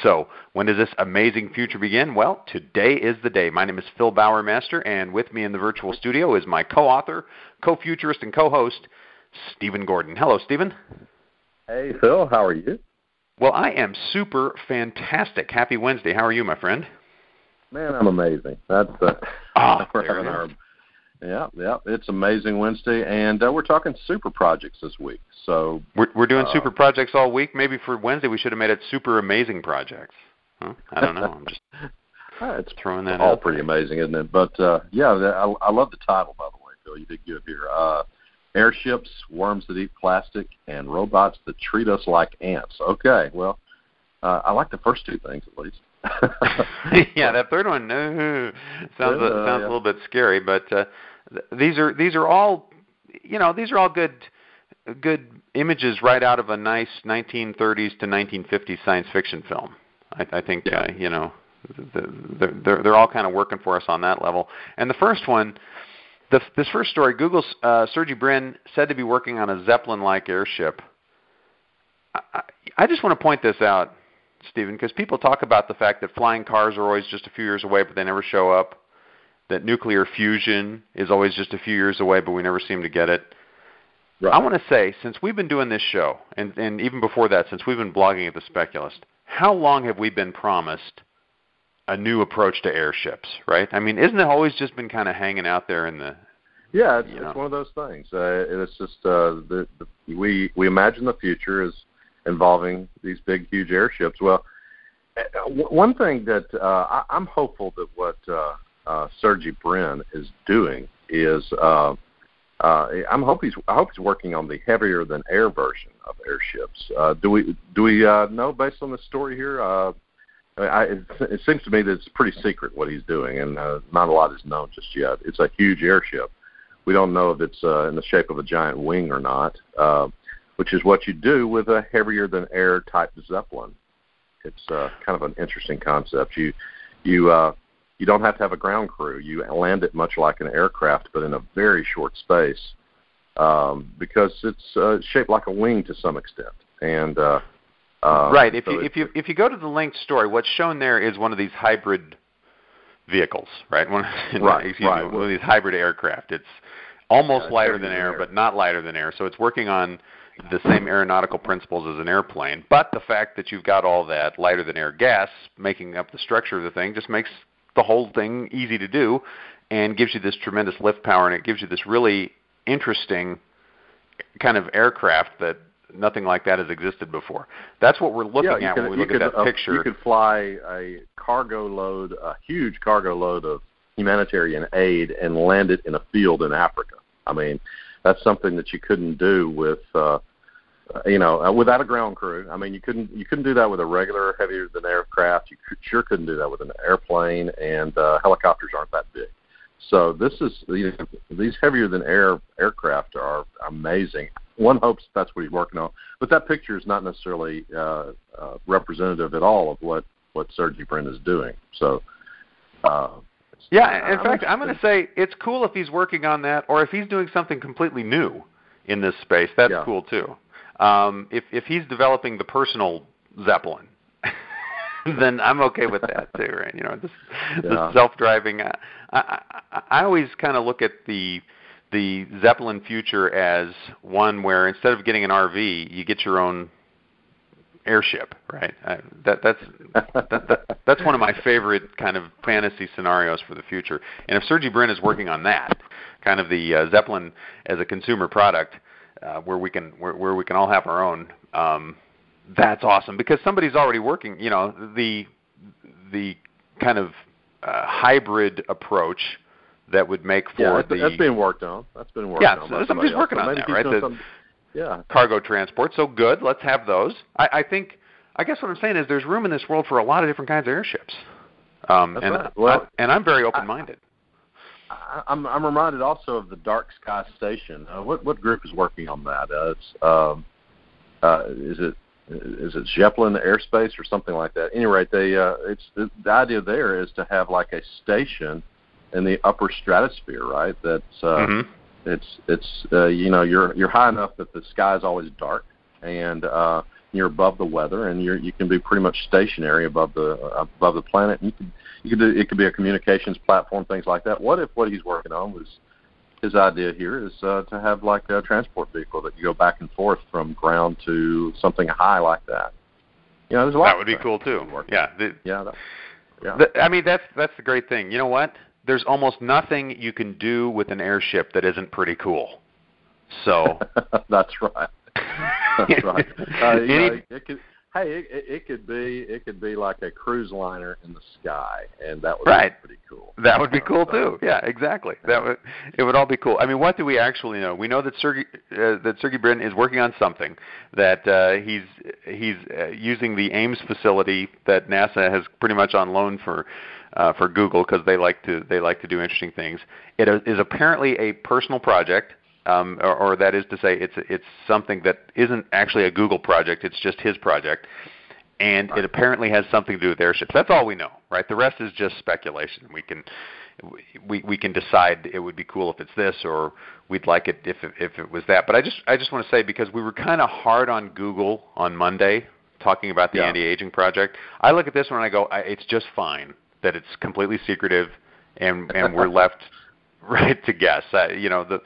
So, when does this amazing future begin? Well, today is the day. My name is Phil Bowermaster, and with me in the virtual studio is my co author, co futurist, and co host, Stephen Gordon. Hello, Stephen. Hey, Phil. How are you? Well, I am super fantastic. Happy Wednesday. How are you, my friend? Man, I'm amazing. That's uh, ah, we're having our yeah, yeah. It's amazing Wednesday, and uh, we're talking super projects this week. So we're we're doing uh, super projects all week. Maybe for Wednesday we should have made it super amazing projects. Huh? I don't know. I'm just it's throwing that all pretty there. amazing, isn't it? But uh, yeah, I, I love the title by the way, Phil. You did good here. Uh, airships, worms that eat plastic, and robots that treat us like ants. Okay, well, uh, I like the first two things at least. yeah, that third one no, sounds uh, sounds yeah. a little bit scary, but uh, these are these are all you know these are all good good images right out of a nice 1930s to 1950s science fiction film. I, I think yeah. uh, you know they're, they're they're all kind of working for us on that level. And the first one, the, this first story, Google's uh, Sergey Brin said to be working on a Zeppelin-like airship. I, I just want to point this out, Stephen, because people talk about the fact that flying cars are always just a few years away, but they never show up that nuclear fusion is always just a few years away, but we never seem to get it. Right. I want to say, since we've been doing this show, and, and even before that, since we've been blogging at The Speculist, how long have we been promised a new approach to airships, right? I mean, isn't it always just been kind of hanging out there in the. Yeah, it's, it's one of those things. Uh, it's just uh, the, the, we we imagine the future is involving these big, huge airships. Well, uh, one thing that uh, I, I'm hopeful that what uh, uh, Sergey Brin is doing is uh, uh, I'm hope he's I hope he's working on the heavier than air version of airships. Uh, do we do we uh, know based on the story here? Uh, I, it, it seems to me that it's pretty secret what he's doing, and uh, not a lot is known just yet. It's a huge airship. We don't know if it's uh, in the shape of a giant wing or not, uh, which is what you do with a heavier than air type zeppelin. It's uh, kind of an interesting concept. You you uh, you don't have to have a ground crew. You land it much like an aircraft, but in a very short space, um, because it's uh, shaped like a wing to some extent. And uh, uh, right, if so you if you if you go to the linked story, what's shown there is one of these hybrid vehicles, right? One, right, excuse right. me, one of these hybrid aircraft. It's almost Yeah, lighter than than air, air. but not lighter than air. So it's working on the same aeronautical principles as an airplane. But the fact that you've got all that lighter than air gas making up the structure of the thing just makes the whole thing easy to do and gives you this tremendous lift power and it gives you this really interesting kind of aircraft that nothing like that has existed before. That's what we're looking yeah, at could, when we look could, at that uh, picture. You could fly a cargo load, a huge cargo load of humanitarian aid, and land it in a field in Africa. I mean, that's something that you couldn't do with, uh, you know, uh, without a ground crew. I mean, you couldn't you couldn't do that with a regular heavier than aircraft. You could, sure couldn't do that with an airplane, and uh, helicopters aren't that big. So this is you know, these heavier than air aircraft are amazing. One hopes that's what he's working on, but that picture is not necessarily uh, uh, representative at all of what what Sergey Brin is doing. So. Uh, yeah, in I'm fact, I'm going to say it's cool if he's working on that, or if he's doing something completely new in this space. That's Yeah. cool too. Um, if if he's developing the personal Zeppelin, then I'm okay with that too, right? You know, this, Yeah. the self-driving. I, I, I I always kind of look at the the Zeppelin future as one where instead of getting an RV, you get your own airship, right? I, that that's that, that, that's one of my favorite kind of fantasy scenarios for the future. And if Sergey Brin is working on that, kind of the uh, Zeppelin as a consumer product, uh, where we can where, where we can all have our own, um, that's awesome because somebody's already working. You know, the the kind of uh, hybrid approach that would make for yeah, that's, the that's being worked on. That's been worked Yeah, on. so somebody's somebody else. working on that, right? The- yeah. cargo transport. So good, let's have those. I, I think. I guess what I'm saying is there's room in this world for a lot of different kinds of airships. Um, That's and right. Well, I, and I'm very open-minded. I, I'm I'm reminded also of the Dark Sky Station. Uh, what what group is working on that? Uh, it's um, uh, is it is it Zeppelin Airspace or something like that? At any rate, they uh, it's the, the idea there is to have like a station in the upper stratosphere, right? That's uh, mm-hmm. it's it's uh, you know you're you're high enough that the sky is always dark and uh, you're above the weather and you're you can be pretty much stationary above the uh, above the planet. And you can you could do, it could be a communications platform, things like that. What if what he's working on was his idea here is uh, to have like a transport vehicle that you go back and forth from ground to something high like that. You know, there's a lot. That would be cool too. Yeah. The, yeah. That, yeah. The, I mean, that's that's the great thing. You know what? There's almost nothing you can do with an airship that isn't pretty cool. So. that's right. That's right. Uh, you know, it could, hey, it, it could be it could be like a cruise liner in the sky, and that would right. be pretty cool. That would be cool too. Yeah, exactly. That would it would all be cool. I mean, what do we actually know? We know that Sergey uh, that Sergey Brin is working on something that uh, he's he's uh, using the Ames facility that NASA has pretty much on loan for. Uh, for Google because they like to they like to do interesting things. It is apparently a personal project um, or, or that is to say, it's it's something that isn't actually a Google project. It's just his project, and it apparently has something to do with airships. That's all we know, right? The rest is just speculation. We can we we can decide it would be cool if it's this, or we'd like it if it, if it was that. But I just I just want to say because we were kind of hard on Google on Monday talking about the yeah. anti-aging project. I look at this one and I go, I, it's just fine that it's completely secretive, and and we're left right to guess. Uh, you know the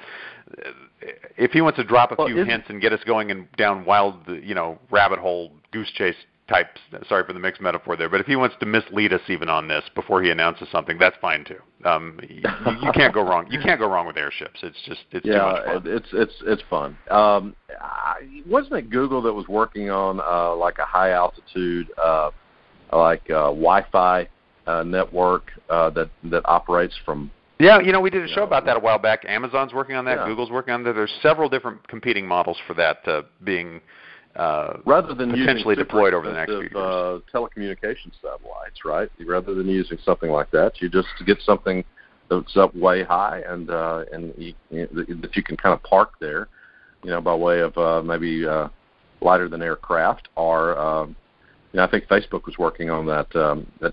if he wants to drop a well, few hints and get us going and down wild, you know, rabbit hole goose chase types. Sorry for the mixed metaphor there, but if he wants to mislead us even on this before he announces something, that's fine too. Um, you, you can't go wrong. You can't go wrong with airships. It's just it's yeah, too much fun. it's it's it's fun. Um, I, wasn't it Google that was working on uh, like a high altitude, uh, like uh, Wi-Fi uh, network uh, that that operates from yeah, you know, we did a show about that a while back. Amazon's working on that. Yeah. Google's working on that. There's several different competing models for that uh, being uh, rather than potentially deployed over the next few years. Uh, telecommunication satellites, right? Rather than using something like that, you just get something that's up way high and uh, and you, you know, that you can kind of park there, you know, by way of uh, maybe uh, lighter than aircraft or. Um, you know, I think Facebook was working on that um, that uh,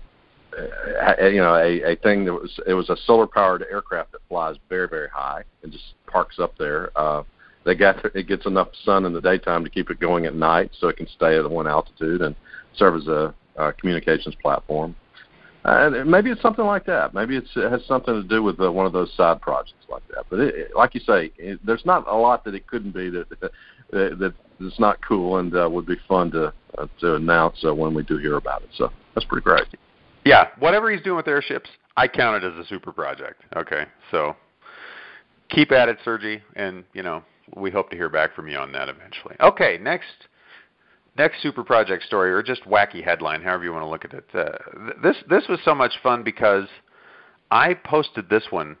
you know, a, a thing that was it was a solar powered aircraft that flies very very high and just parks up there. Uh, they got it gets enough sun in the daytime to keep it going at night, so it can stay at one altitude and serve as a, a communications platform. And maybe it's something like that. Maybe it's, it has something to do with uh, one of those side projects like that. But it, like you say, it, there's not a lot that it couldn't be that that, that is not cool and uh, would be fun to uh, to announce uh, when we do hear about it. So that's pretty great. Yeah, whatever he's doing with airships, I count it as a super project. Okay, so keep at it, Sergey, and you know we hope to hear back from you on that eventually. Okay, next next super project story or just wacky headline, however you want to look at it. Uh, this this was so much fun because I posted this one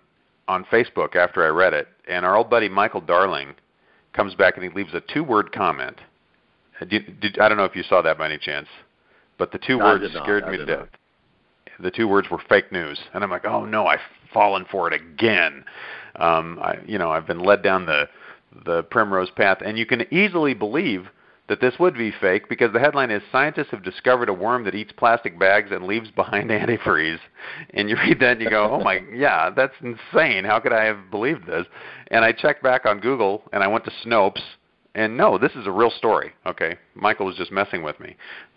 on Facebook after I read it, and our old buddy Michael Darling comes back and he leaves a two-word comment. Did, did, I don't know if you saw that by any chance, but the two no, words scared me to death. Not the two words were fake news, and I'm like, oh no, I've fallen for it again. Um, I, you know, I've been led down the the primrose path, and you can easily believe that this would be fake because the headline is scientists have discovered a worm that eats plastic bags and leaves behind antifreeze. And you read that and you go oh my yeah that's insane. How could i have believed this? And i checked back on google and i went to snopes. And no this is a real story okay? Michael was just messing with me.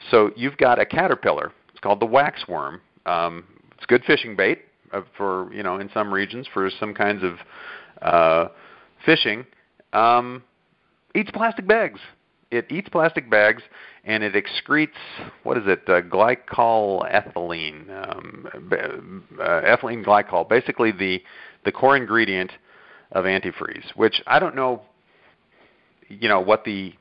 So you've got a caterpillar. It's called the waxworm um, it's good fishing bait uh, for you know in some regions for some kinds of uh, fishing. Um, eats plastic bags. It eats plastic bags and it excretes what is it? Uh, glycol ethylene, um, uh, ethylene glycol. Basically, the the core ingredient of antifreeze, which I don't know, you know, what the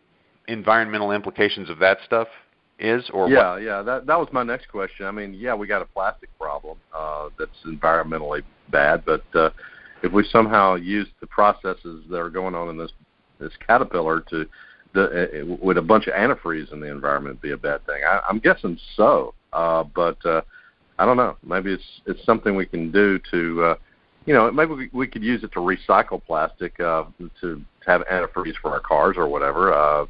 environmental implications of that stuff is or yeah what? yeah that that was my next question i mean yeah we got a plastic problem uh that's environmentally bad but uh if we somehow use the processes that are going on in this this caterpillar to the, uh, would a bunch of antifreeze in the environment be a bad thing I, i'm guessing so uh but uh i don't know maybe it's it's something we can do to uh you know, maybe we, could use it to recycle plastic uh, to, to have antifreeze for our cars or whatever. Uh,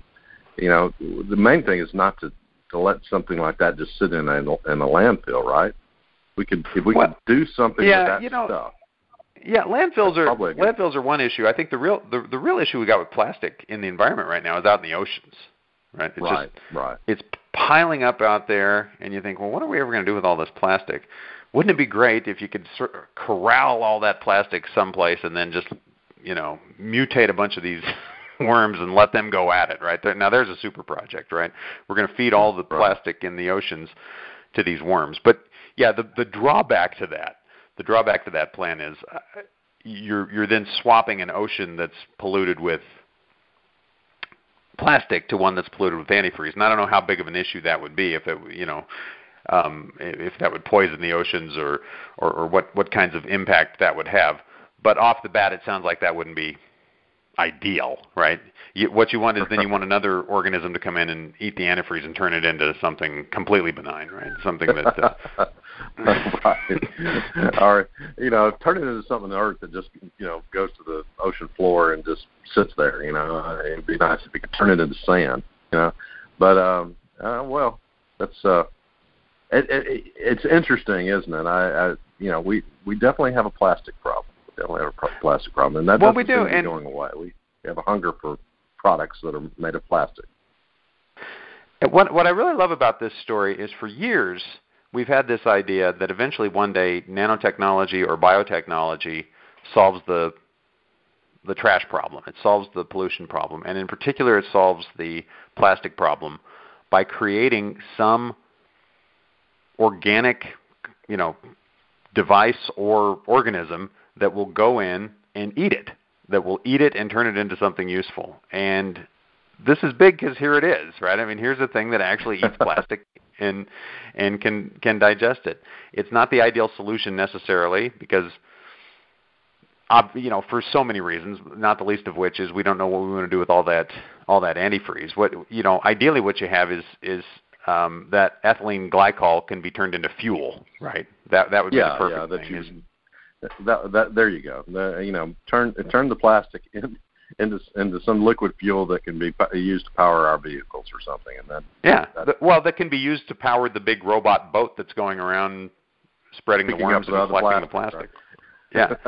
you know, the main thing is not to to let something like that just sit in a in a landfill, right? We could if we well, could do something yeah, with that you know, stuff. Yeah, landfills are landfills are one issue. I think the real the, the real issue we got with plastic in the environment right now is out in the oceans. Right? It's right, just, right. It's piling up out there and you think, "Well, what are we ever going to do with all this plastic?" Wouldn't it be great if you could sort of corral all that plastic someplace and then just, you know, mutate a bunch of these worms and let them go at it, right? Now there's a super project, right? We're going to feed all the plastic in the oceans to these worms. But yeah, the the drawback to that, the drawback to that plan is uh, you're you're then swapping an ocean that's polluted with plastic to one that's polluted with antifreeze. And I don't know how big of an issue that would be if it, you know, um, if that would poison the oceans or, or, or what, what kinds of impact that would have. But off the bat, it sounds like that wouldn't be ideal, right? You, what you want is then you want another organism to come in and eat the antifreeze and turn it into something completely benign, right? Something that. Uh, right. or you know, turn it into something on Earth that just you know goes to the ocean floor and just sits there. You know, it'd be nice if you could turn it into sand. You know, but um, uh, well, that's uh, it, it, it's interesting, isn't it? I, I you know, we we definitely have a plastic problem definitely have a plastic problem, and that well, doesn't we do, seem to and be going away. We have a hunger for products that are made of plastic. What what I really love about this story is for years we've had this idea that eventually one day nanotechnology or biotechnology solves the the trash problem. It solves the pollution problem, and in particular, it solves the plastic problem by creating some organic, you know, device or organism that will go in and eat it, that will eat it and turn it into something useful. And this is big because here it is, right? I mean, here's a thing that actually eats plastic and and can can digest it. It's not the ideal solution necessarily because you know, for so many reasons, not the least of which is we don't know what we want to do with all that all that antifreeze. What you know, ideally, what you have is is um, that ethylene glycol can be turned into fuel, right? That that would yeah, be the perfect yeah, that thing. You, that that there you go. The, you know, turn turn the plastic in, into into some liquid fuel that can be used to power our vehicles or something, and then yeah, that, well, that can be used to power the big robot boat that's going around spreading the worms and collecting the plastic. Right.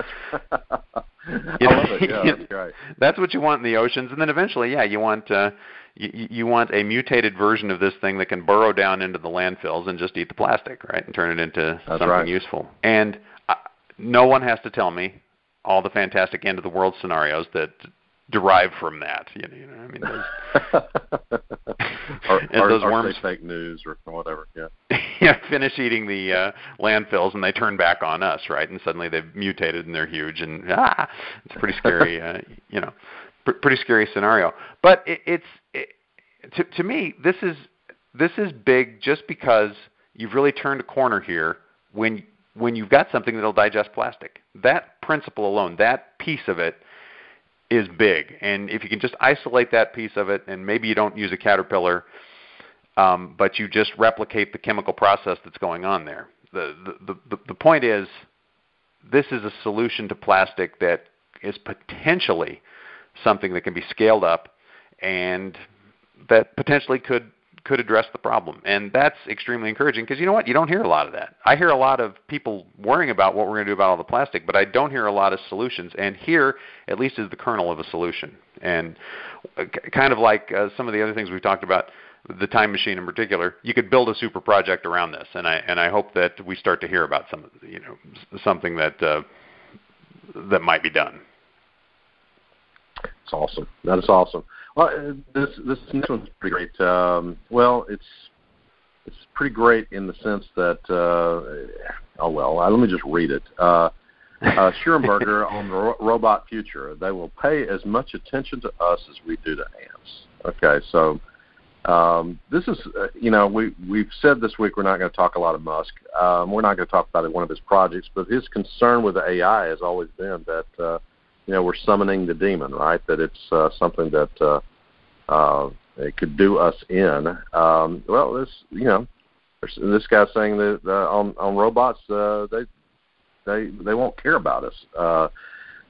Yeah. I love it. Yeah, that's great. That's what you want in the oceans, and then eventually, yeah, you want uh, you, you want a mutated version of this thing that can burrow down into the landfills and just eat the plastic, right, and turn it into that's something right. useful. And no one has to tell me all the fantastic end of the world scenarios that derive from that. You know, you know I mean, those, or, or, those or worms fake news or whatever. Yeah. yeah, finish eating the uh, landfills and they turn back on us, right? And suddenly they've mutated and they're huge, and ah, it's pretty scary, uh, you know, pr- pretty scary scenario. But it, it's it, to to me, this is this is big just because you've really turned a corner here when when you've got something that'll digest plastic. That principle alone, that piece of it, is big. And if you can just isolate that piece of it, and maybe you don't use a caterpillar, um, but you just replicate the chemical process that's going on there. The, the, the, the point is, this is a solution to plastic that is potentially something that can be scaled up and that potentially could could address the problem. And that's extremely encouraging because you know what? You don't hear a lot of that. I hear a lot of people worrying about what we're going to do about all the plastic, but I don't hear a lot of solutions. And here, at least, is the kernel of a solution. And uh, kind of like uh, some of the other things we've talked about, the time machine in particular, you could build a super project around this. And I and I hope that we start to hear about some, you know, something that uh, that might be done. It's awesome. That is awesome. Well, uh, this this next one's pretty great. Um, well, it's it's pretty great in the sense that uh, oh well, uh, let me just read it. Uh, uh, Schmidhuber on the ro- robot future. They will pay as much attention to us as we do to ants. Okay, so um, this is uh, you know we we've said this week we're not going to talk a lot of Musk. Um, we're not going to talk about one of his projects, but his concern with the AI has always been that. Uh, you know we're summoning the demon, right? That it's uh, something that uh, uh, it could do us in. Um, well, this you know, this guy's saying that uh, on on robots uh, they they they won't care about us. Uh,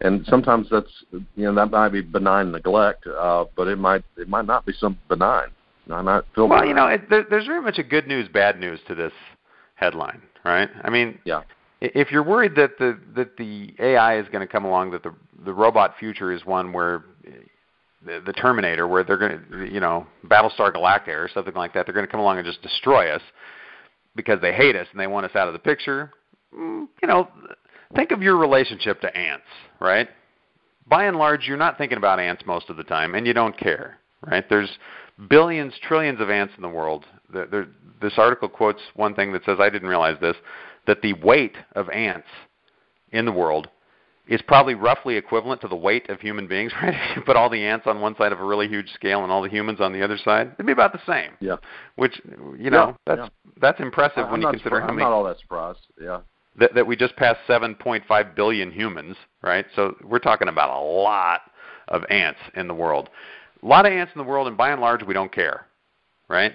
and sometimes that's you know that might be benign neglect, uh, but it might it might not be some benign. I might feel well, you know, it, there, there's very much a good news, bad news to this headline, right? I mean, yeah. If you're worried that the that the AI is going to come along, that the the robot future is one where the, the Terminator, where they're going to, you know, Battlestar Galactica or something like that, they're going to come along and just destroy us because they hate us and they want us out of the picture. Mm, you know, think of your relationship to ants, right? By and large, you're not thinking about ants most of the time, and you don't care, right? There's billions, trillions of ants in the world. this article quotes one thing that says, I didn't realize this, that the weight of ants in the world is probably roughly equivalent to the weight of human beings, right? If you put all the ants on one side of a really huge scale and all the humans on the other side, it'd be about the same. Yeah. Which you know, yeah, that's yeah. that's impressive I'm when you consider surprised. how many I'm not all that surprised. Yeah. That that we just passed 7.5 billion humans, right? So we're talking about a lot of ants in the world. A lot of ants in the world and by and large we don't care. Right?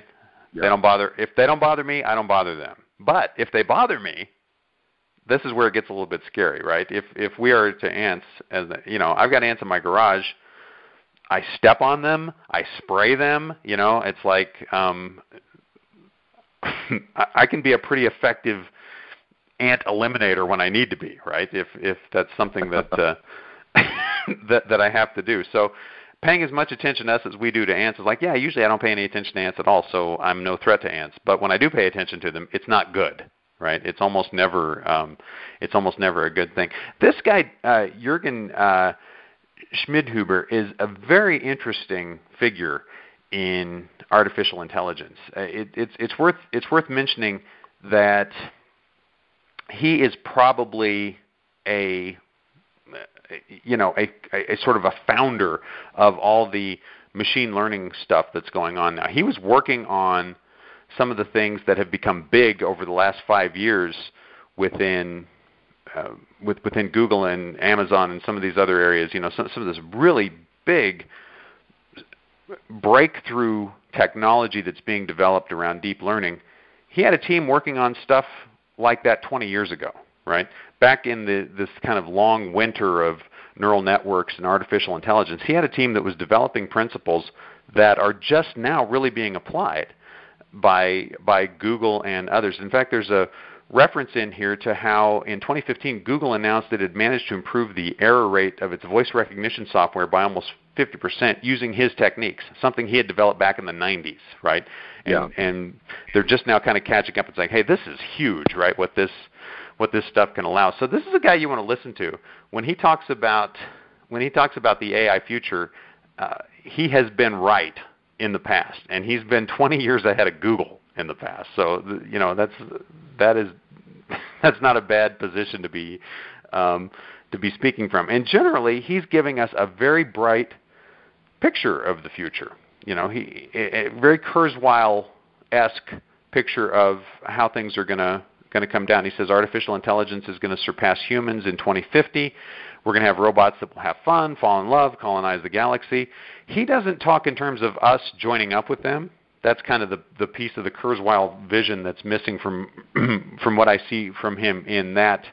Yeah. They don't bother if they don't bother me, I don't bother them. But if they bother me, this is where it gets a little bit scary, right? If if we are to ants, as you know, I've got ants in my garage. I step on them, I spray them. You know, it's like um, I can be a pretty effective ant eliminator when I need to be, right? If if that's something that uh, that that I have to do. So paying as much attention to us as we do to ants is like, yeah, usually I don't pay any attention to ants at all, so I'm no threat to ants. But when I do pay attention to them, it's not good right? It's almost never um, it's almost never a good thing. This guy uh, Jurgen uh, Schmidhuber is a very interesting figure in artificial intelligence. Uh, it, it's it's worth it's worth mentioning that he is probably a you know a, a, a sort of a founder of all the machine learning stuff that's going on now. He was working on some of the things that have become big over the last five years within uh, with, within Google and Amazon and some of these other areas. You know, some, some of this really big breakthrough technology that's being developed around deep learning. He had a team working on stuff like that 20 years ago, right? Back in the this kind of long winter of neural networks and artificial intelligence, he had a team that was developing principles that are just now really being applied by by Google and others. In fact, there's a reference in here to how in 2015 Google announced that it had managed to improve the error rate of its voice recognition software by almost 50% using his techniques, something he had developed back in the 90s, right? And, yeah. and they're just now kind of catching up and saying, "Hey, this is huge, right? What this what this stuff can allow." So this is a guy you want to listen to when he talks about when he talks about the AI future. Uh, he has been right in the past, and he's been 20 years ahead of Google in the past. So you know that's that is that's not a bad position to be um, to be speaking from. And generally, he's giving us a very bright picture of the future. You know, he a, a very Kurzweil esque picture of how things are going to going to come down. He says artificial intelligence is going to surpass humans in 2050. We're going to have robots that will have fun, fall in love, colonize the galaxy. He doesn't talk in terms of us joining up with them. That's kind of the the piece of the Kurzweil vision that's missing from from what I see from him in that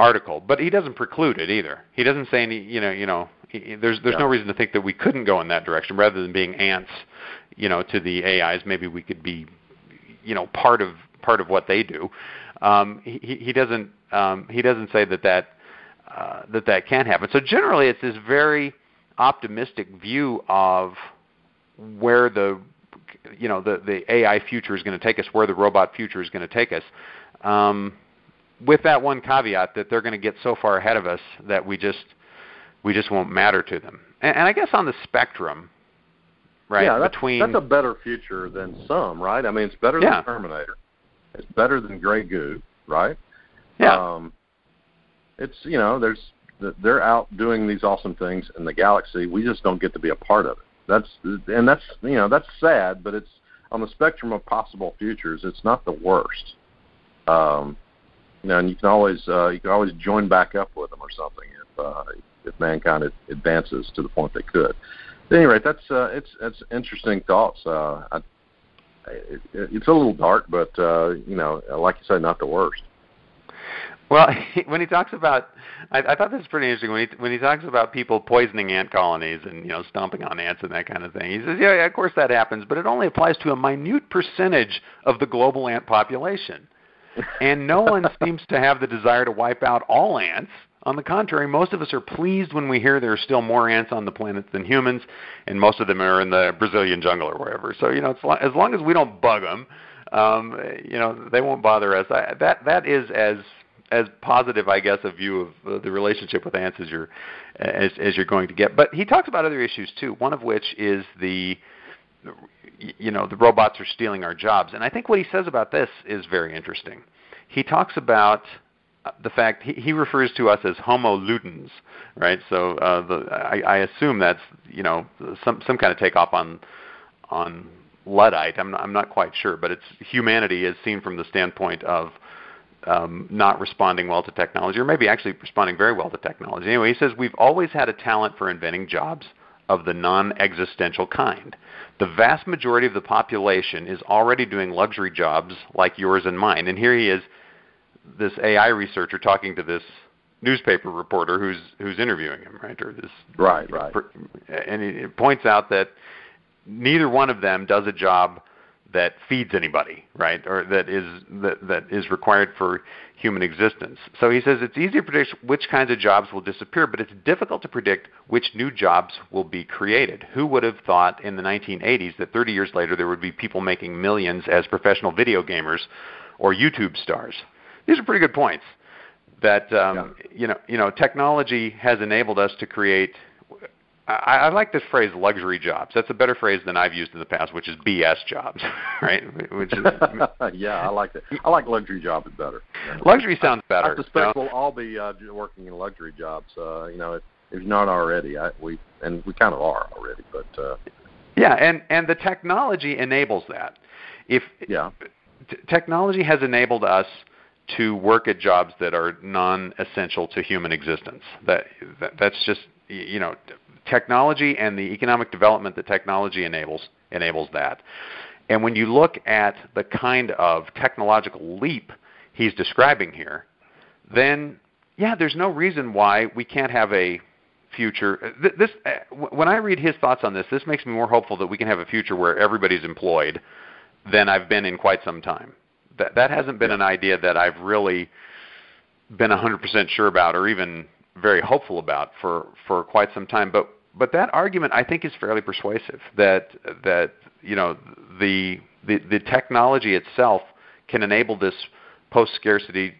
article. But he doesn't preclude it either. He doesn't say any, you know, you know, he, there's there's yeah. no reason to think that we couldn't go in that direction rather than being ants, you know, to the AIs. Maybe we could be, you know, part of part of what they do. Um, he, he doesn't um, he doesn't say that that uh, that that can happen. So generally, it's this very optimistic view of where the you know the the AI future is going to take us, where the robot future is going to take us. Um, with that one caveat that they're going to get so far ahead of us that we just we just won't matter to them. And, and I guess on the spectrum, right? Yeah, that's, between that's a better future than some, right? I mean, it's better yeah. than Terminator. It's better than Grey Goo, right? Yeah. Um, it's you know there's they're out doing these awesome things in the galaxy. We just don't get to be a part of it. That's and that's you know that's sad, but it's on the spectrum of possible futures. It's not the worst. Um, you know, and you can always uh, you can always join back up with them or something if uh, if mankind advances to the point they could. At any rate, that's uh, it's it's interesting thoughts. Uh, I, it, it's a little dark, but uh, you know, like you said, not the worst. Well, when he talks about, I, I thought this was pretty interesting when he when he talks about people poisoning ant colonies and you know stomping on ants and that kind of thing. He says, yeah, yeah, of course that happens, but it only applies to a minute percentage of the global ant population, and no one seems to have the desire to wipe out all ants. On the contrary, most of us are pleased when we hear there are still more ants on the planet than humans, and most of them are in the Brazilian jungle or wherever. So you know, it's, as long as we don't bug them, um, you know, they won't bother us. I, that that is as as positive, I guess, a view of uh, the relationship with ants as you're as, as you're going to get. But he talks about other issues too. One of which is the you know the robots are stealing our jobs, and I think what he says about this is very interesting. He talks about the fact he, he refers to us as Homo ludens, right? So uh, the, I, I assume that's you know some some kind of takeoff on on luddite. I'm not, I'm not quite sure, but it's humanity is seen from the standpoint of um, not responding well to technology, or maybe actually responding very well to technology. Anyway, he says we've always had a talent for inventing jobs of the non-existential kind. The vast majority of the population is already doing luxury jobs like yours and mine. And here he is, this AI researcher talking to this newspaper reporter who's who's interviewing him, right? Or this right, right. And he points out that neither one of them does a job that feeds anybody, right? Or that is that that is required for human existence. So he says it's easy to predict which kinds of jobs will disappear, but it's difficult to predict which new jobs will be created. Who would have thought in the 1980s that 30 years later there would be people making millions as professional video gamers or YouTube stars? These are pretty good points. That um, yeah. you know, you know, technology has enabled us to create I, I like this phrase luxury jobs. That's a better phrase than I've used in the past, which is BS jobs, right? Which is, yeah, I like that. I like luxury jobs better. Luxury sounds better. I suspect we'll all be uh, working in luxury jobs. Uh, you know, if, if you're not already, I, we and we kind of are already, but uh, yeah, and and the technology enables that. If yeah, t- technology has enabled us to work at jobs that are non-essential to human existence. That, that that's just you know technology and the economic development that technology enables enables that. And when you look at the kind of technological leap he's describing here, then yeah, there's no reason why we can't have a future. Uh, this uh, when I read his thoughts on this, this makes me more hopeful that we can have a future where everybody's employed than I've been in quite some time. That that hasn't been an idea that I've really been 100% sure about or even very hopeful about for for quite some time. But but that argument I think is fairly persuasive that that you know the the, the technology itself can enable this post scarcity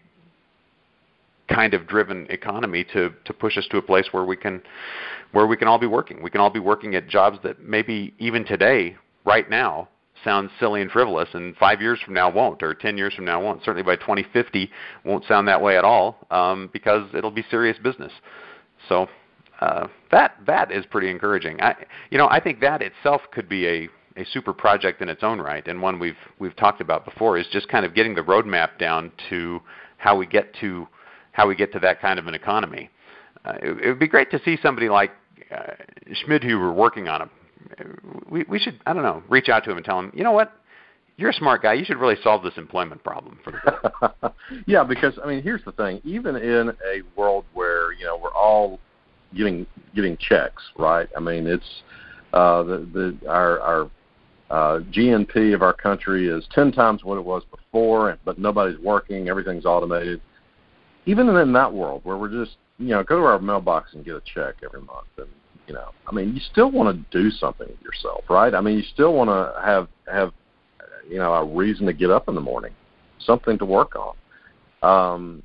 kind of driven economy to to push us to a place where we can where we can all be working. We can all be working at jobs that maybe even today, right now, sounds silly and frivolous, and five years from now won't, or ten years from now won't. Certainly by 2050 won't sound that way at all, um, because it'll be serious business. So uh, that that is pretty encouraging. I, you know, I think that itself could be a a super project in its own right, and one we've we've talked about before is just kind of getting the roadmap down to how we get to how we get to that kind of an economy. Uh, it, it would be great to see somebody like uh, Schmidhuber working on it. We we should I don't know reach out to him and tell him you know what you're a smart guy. You should really solve this employment problem for the yeah, because I mean, here's the thing. Even in a world where you know we're all getting getting checks, right? I mean, it's uh, the the our our uh, GNP of our country is ten times what it was before, but nobody's working. Everything's automated. Even in that world where we're just you know go to our mailbox and get a check every month, and you know, I mean, you still want to do something with yourself, right? I mean, you still want to have have you know a reason to get up in the morning, something to work on. Um,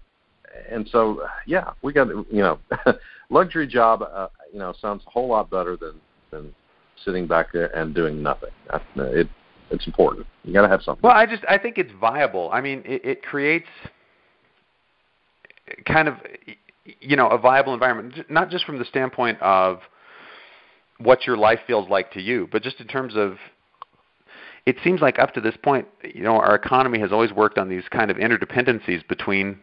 and so yeah, we got you know luxury job. Uh, you know, sounds a whole lot better than than sitting back there and doing nothing. It it's important. You got to have something. Well, I just I think it's viable. I mean, it, it creates kind of you know a viable environment, not just from the standpoint of what your life feels like to you, but just in terms of it seems like up to this point, you know, our economy has always worked on these kind of interdependencies between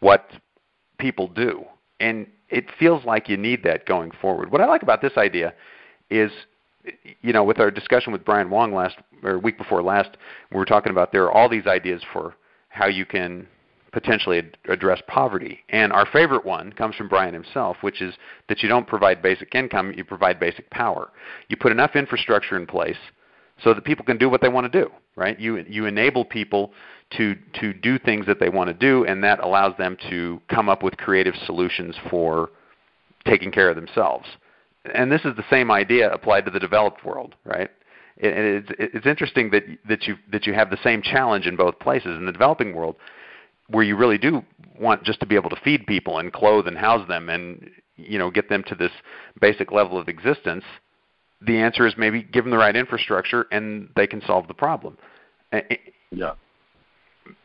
what people do. And it feels like you need that going forward. What I like about this idea is, you know, with our discussion with Brian Wong last or week before last, we were talking about there are all these ideas for how you can potentially ad- address poverty. And our favorite one comes from Brian himself, which is that you don't provide basic income, you provide basic power. You put enough infrastructure in place so that people can do what they want to do, right? You you enable people to to do things that they want to do and that allows them to come up with creative solutions for taking care of themselves. And this is the same idea applied to the developed world, right? It, it's, it's interesting that that you that you have the same challenge in both places. In the developing world, where you really do want just to be able to feed people and clothe and house them and you know get them to this basic level of existence, the answer is maybe give them the right infrastructure and they can solve the problem. Yeah.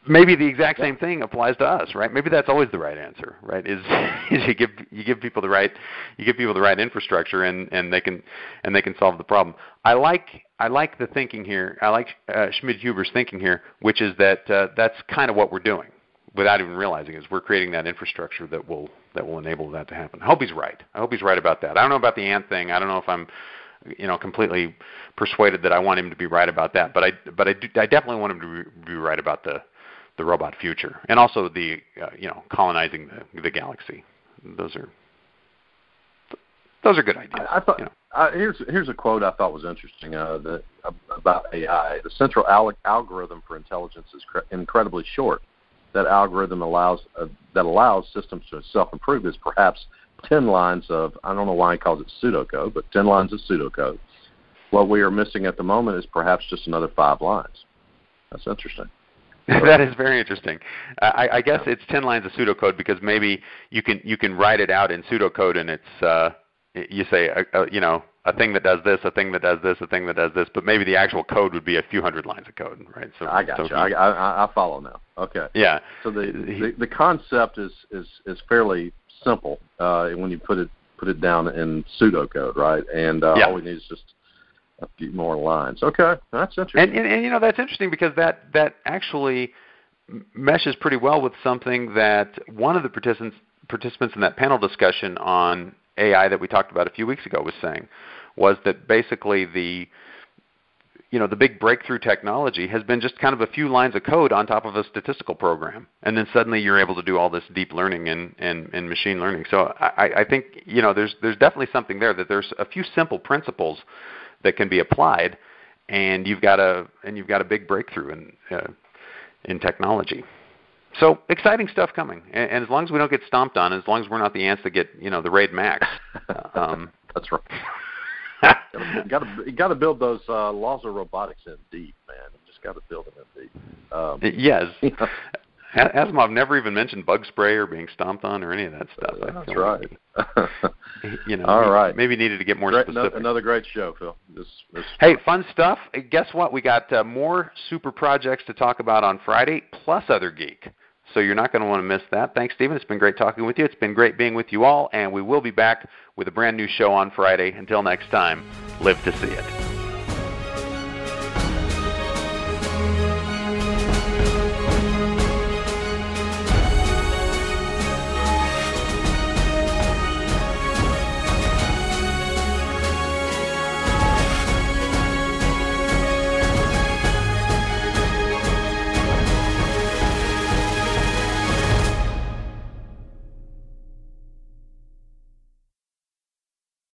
Maybe the exact same thing applies to us, right? Maybe that's always the right answer, right? Is, is you give you give people the right you give people the right infrastructure and and they can and they can solve the problem. I like I like the thinking here. I like uh, Schmidhuber's thinking here, which is that uh, that's kind of what we're doing without even realizing is we're creating that infrastructure that will that will enable that to happen. I hope he's right. I hope he's right about that. I don't know about the ant thing. I don't know if I'm you know completely persuaded that I want him to be right about that, but I but I, do, I definitely want him to be right about the the robot future and also the uh, you know colonizing the the galaxy. Those are those are good ideas. I, I thought you know. uh, here's here's a quote I thought was interesting uh, that, about AI. The central al- algorithm for intelligence is cre- incredibly short that algorithm allows uh, that allows systems to self-improve is perhaps 10 lines of I don't know why he calls it pseudocode, but 10 lines of pseudocode. What we are missing at the moment is perhaps just another five lines. That's interesting. that is very interesting. I, I guess it's 10 lines of pseudocode because maybe you can you can write it out in pseudocode and it's uh, you say uh, uh, you know a thing that does this, a thing that does this, a thing that does this, but maybe the actual code would be a few hundred lines of code, right? So I got so you. He, I, I, I follow now. Okay. Yeah. So the the, the concept is is is fairly simple uh, when you put it put it down in pseudocode, right? And uh, yeah. all we need is just a few more lines. Okay, that's interesting. And, and, and you know that's interesting because that that actually meshes pretty well with something that one of the participants participants in that panel discussion on AI that we talked about a few weeks ago was saying was that basically the you know the big breakthrough technology has been just kind of a few lines of code on top of a statistical program. And then suddenly you're able to do all this deep learning and, and, and machine learning. So I, I think you know there's there's definitely something there that there's a few simple principles that can be applied. And you've got a and you've got a big breakthrough in uh, in technology so exciting stuff coming and, and as long as we don't get stomped on as long as we're not the ants that get you know the raid max um, that's right you got to got to build those uh, laws of robotics in deep, man. You just got to build them in deep. Um, yes. Asimov never even mentioned bug spray or being stomped on or any of that stuff. Uh, that's right. you know, all right. Maybe needed to get more great, specific. Another great show, Phil. This, this hey, fun stuff. Guess what? We got uh, more super projects to talk about on Friday, plus other geek. So you're not going to want to miss that. Thanks, Stephen. It's been great talking with you. It's been great being with you all, and we will be back with a brand new show on Friday. Until next time, live to see it.